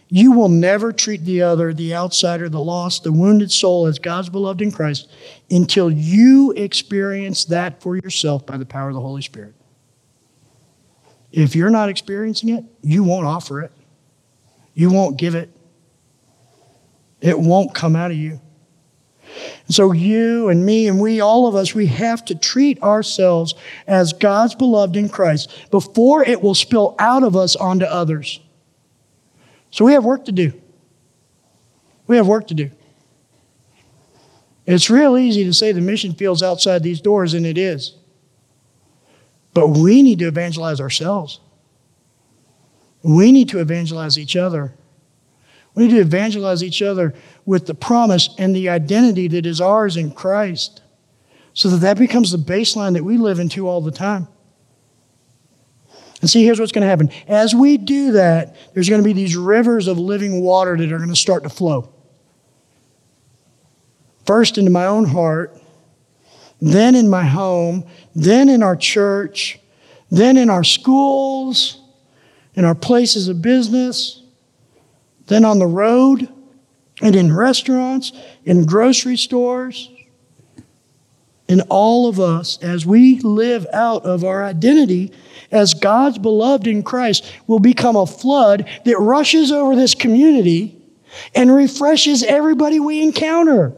You will never treat the other, the outsider, the lost, the wounded soul as God's beloved in Christ until you experience that for yourself by the power of the Holy Spirit. If you're not experiencing it, you won't offer it. You won't give it. It won't come out of you. And so, you and me and we, all of us, we have to treat ourselves as God's beloved in Christ before it will spill out of us onto others. So, we have work to do. We have work to do. It's real easy to say the mission field's outside these doors, and it is. But we need to evangelize ourselves. We need to evangelize each other. We need to evangelize each other with the promise and the identity that is ours in Christ so that that becomes the baseline that we live into all the time. And see, here's what's going to happen. As we do that, there's going to be these rivers of living water that are going to start to flow. First into my own heart, then in my home, then in our church, then in our schools, in our places of business, then on the road, and in restaurants, in grocery stores, in all of us as we live out of our identity as God's beloved in Christ will become a flood that rushes over this community and refreshes everybody we encounter.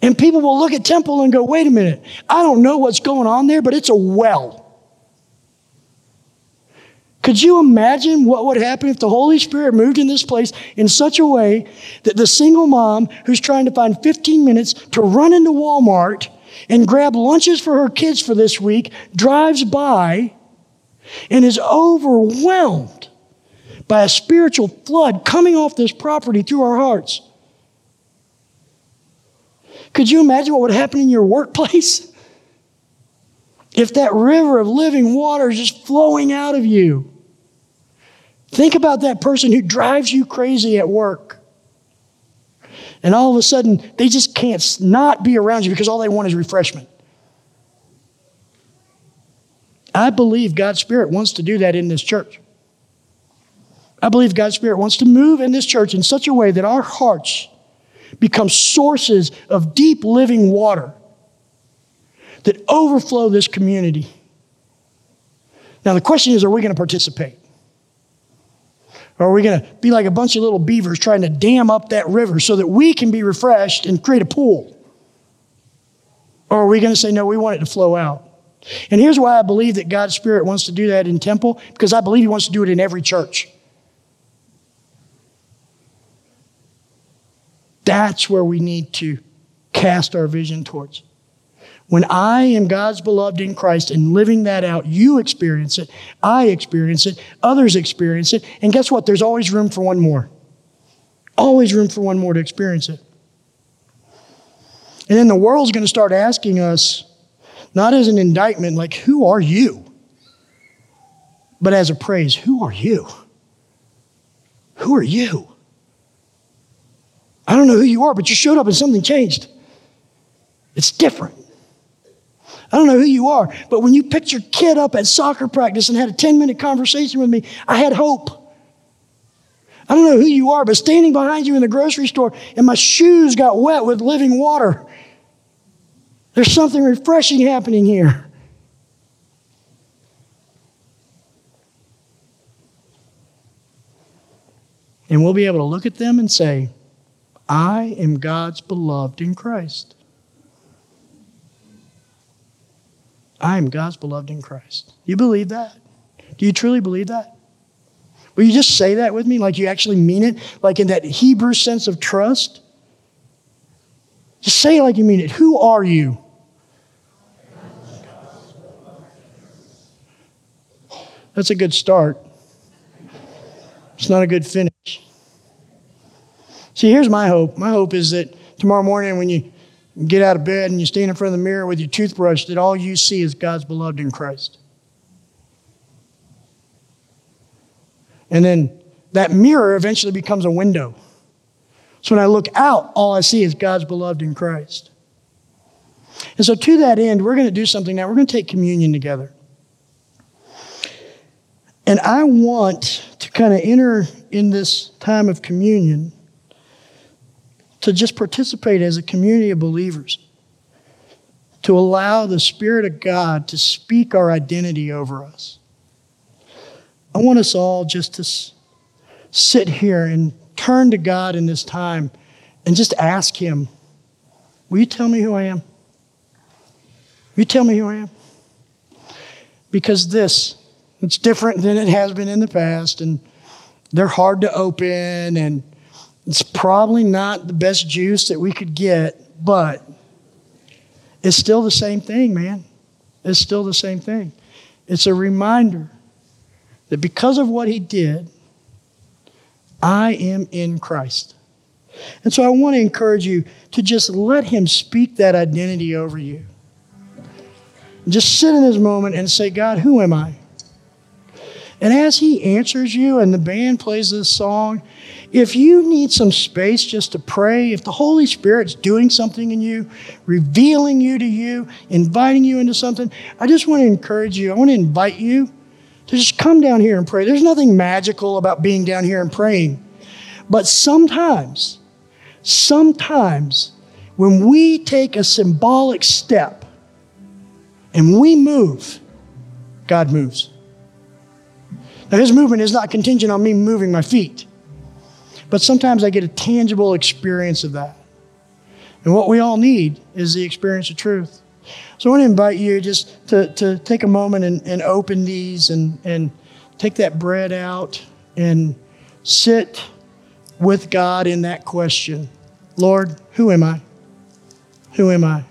And people will look at temple and go, wait a minute, I don't know what's going on there, but it's a well. Could you imagine what would happen if the Holy Spirit moved in this place in such a way that the single mom who's trying to find 15 minutes to run into Walmart and grab lunches for her kids for this week drives by and is overwhelmed by a spiritual flood coming off this property through our hearts? Could you imagine what would happen in your workplace? If that river of living water is just flowing out of you. Think about that person who drives you crazy at work. And all of a sudden, they just can't not be around you because all they want is refreshment. I believe God's Spirit wants to do that in this church. I believe God's Spirit wants to move in this church in such a way that our hearts become sources of deep living water that overflow this community. Now, the question is are we going to participate? Or are we going to be like a bunch of little beavers trying to dam up that river so that we can be refreshed and create a pool? Or are we going to say, no, we want it to flow out? And here's why I believe that God's Spirit wants to do that in temple, because I believe He wants to do it in every church. That's where we need to cast our vision towards. When I am God's beloved in Christ and living that out, you experience it, I experience it, others experience it, and guess what? There's always room for one more. Always room for one more to experience it. And then the world's going to start asking us, not as an indictment, like, who are you? But as a praise, who are you? Who are you? I don't know who you are, but you showed up and something changed. It's different. I don't know who you are, but when you picked your kid up at soccer practice and had a 10 minute conversation with me, I had hope. I don't know who you are, but standing behind you in the grocery store and my shoes got wet with living water. There's something refreshing happening here. And we'll be able to look at them and say, I am God's beloved in Christ. I am God's beloved in Christ. You believe that? Do you truly believe that? Will you just say that with me like you actually mean it? Like in that Hebrew sense of trust? Just say it like you mean it. Who are you? That's a good start. It's not a good finish. See, here's my hope. My hope is that tomorrow morning when get out of bed and you stand in front of the mirror with your toothbrush, that all you see is God's beloved in Christ. And then that mirror eventually becomes a window. So when I look out, all I see is God's beloved in Christ. And so, to that end, we're going to do something now. We're going to take communion together. And I want to kind of enter in this time of communion to just participate as a community of believers, to allow the Spirit of God to speak our identity over us. I want us all just to sit here and turn to God in this time and just ask Him, Will you tell me who I am? Will you tell me who I am? Because this, it's different than it has been in the past, and they're hard to open, and it's probably not the best juice that we could get, but it's still the same thing, man. It's still the same thing. It's a reminder that because of what he did, I am in Christ. And so I want to encourage you to just let him speak that identity over you. Just sit in this moment and say, God, who am I? And as He answers you and the band plays this song, if you need some space just to pray, if the Holy Spirit's doing something in you, revealing you to you, inviting you into something, I just want to encourage you. I want to invite you to just come down here and pray. There's nothing magical about being down here and praying. But sometimes, sometimes, when we take a symbolic step and we move, God moves. Now, His movement is not contingent on me moving my feet, but sometimes I get a tangible experience of that. And what we all need is the experience of truth. So I want to invite you just to, to take a moment and, and open these and, and take that bread out and sit with God in that question Lord, who am I? Who am I?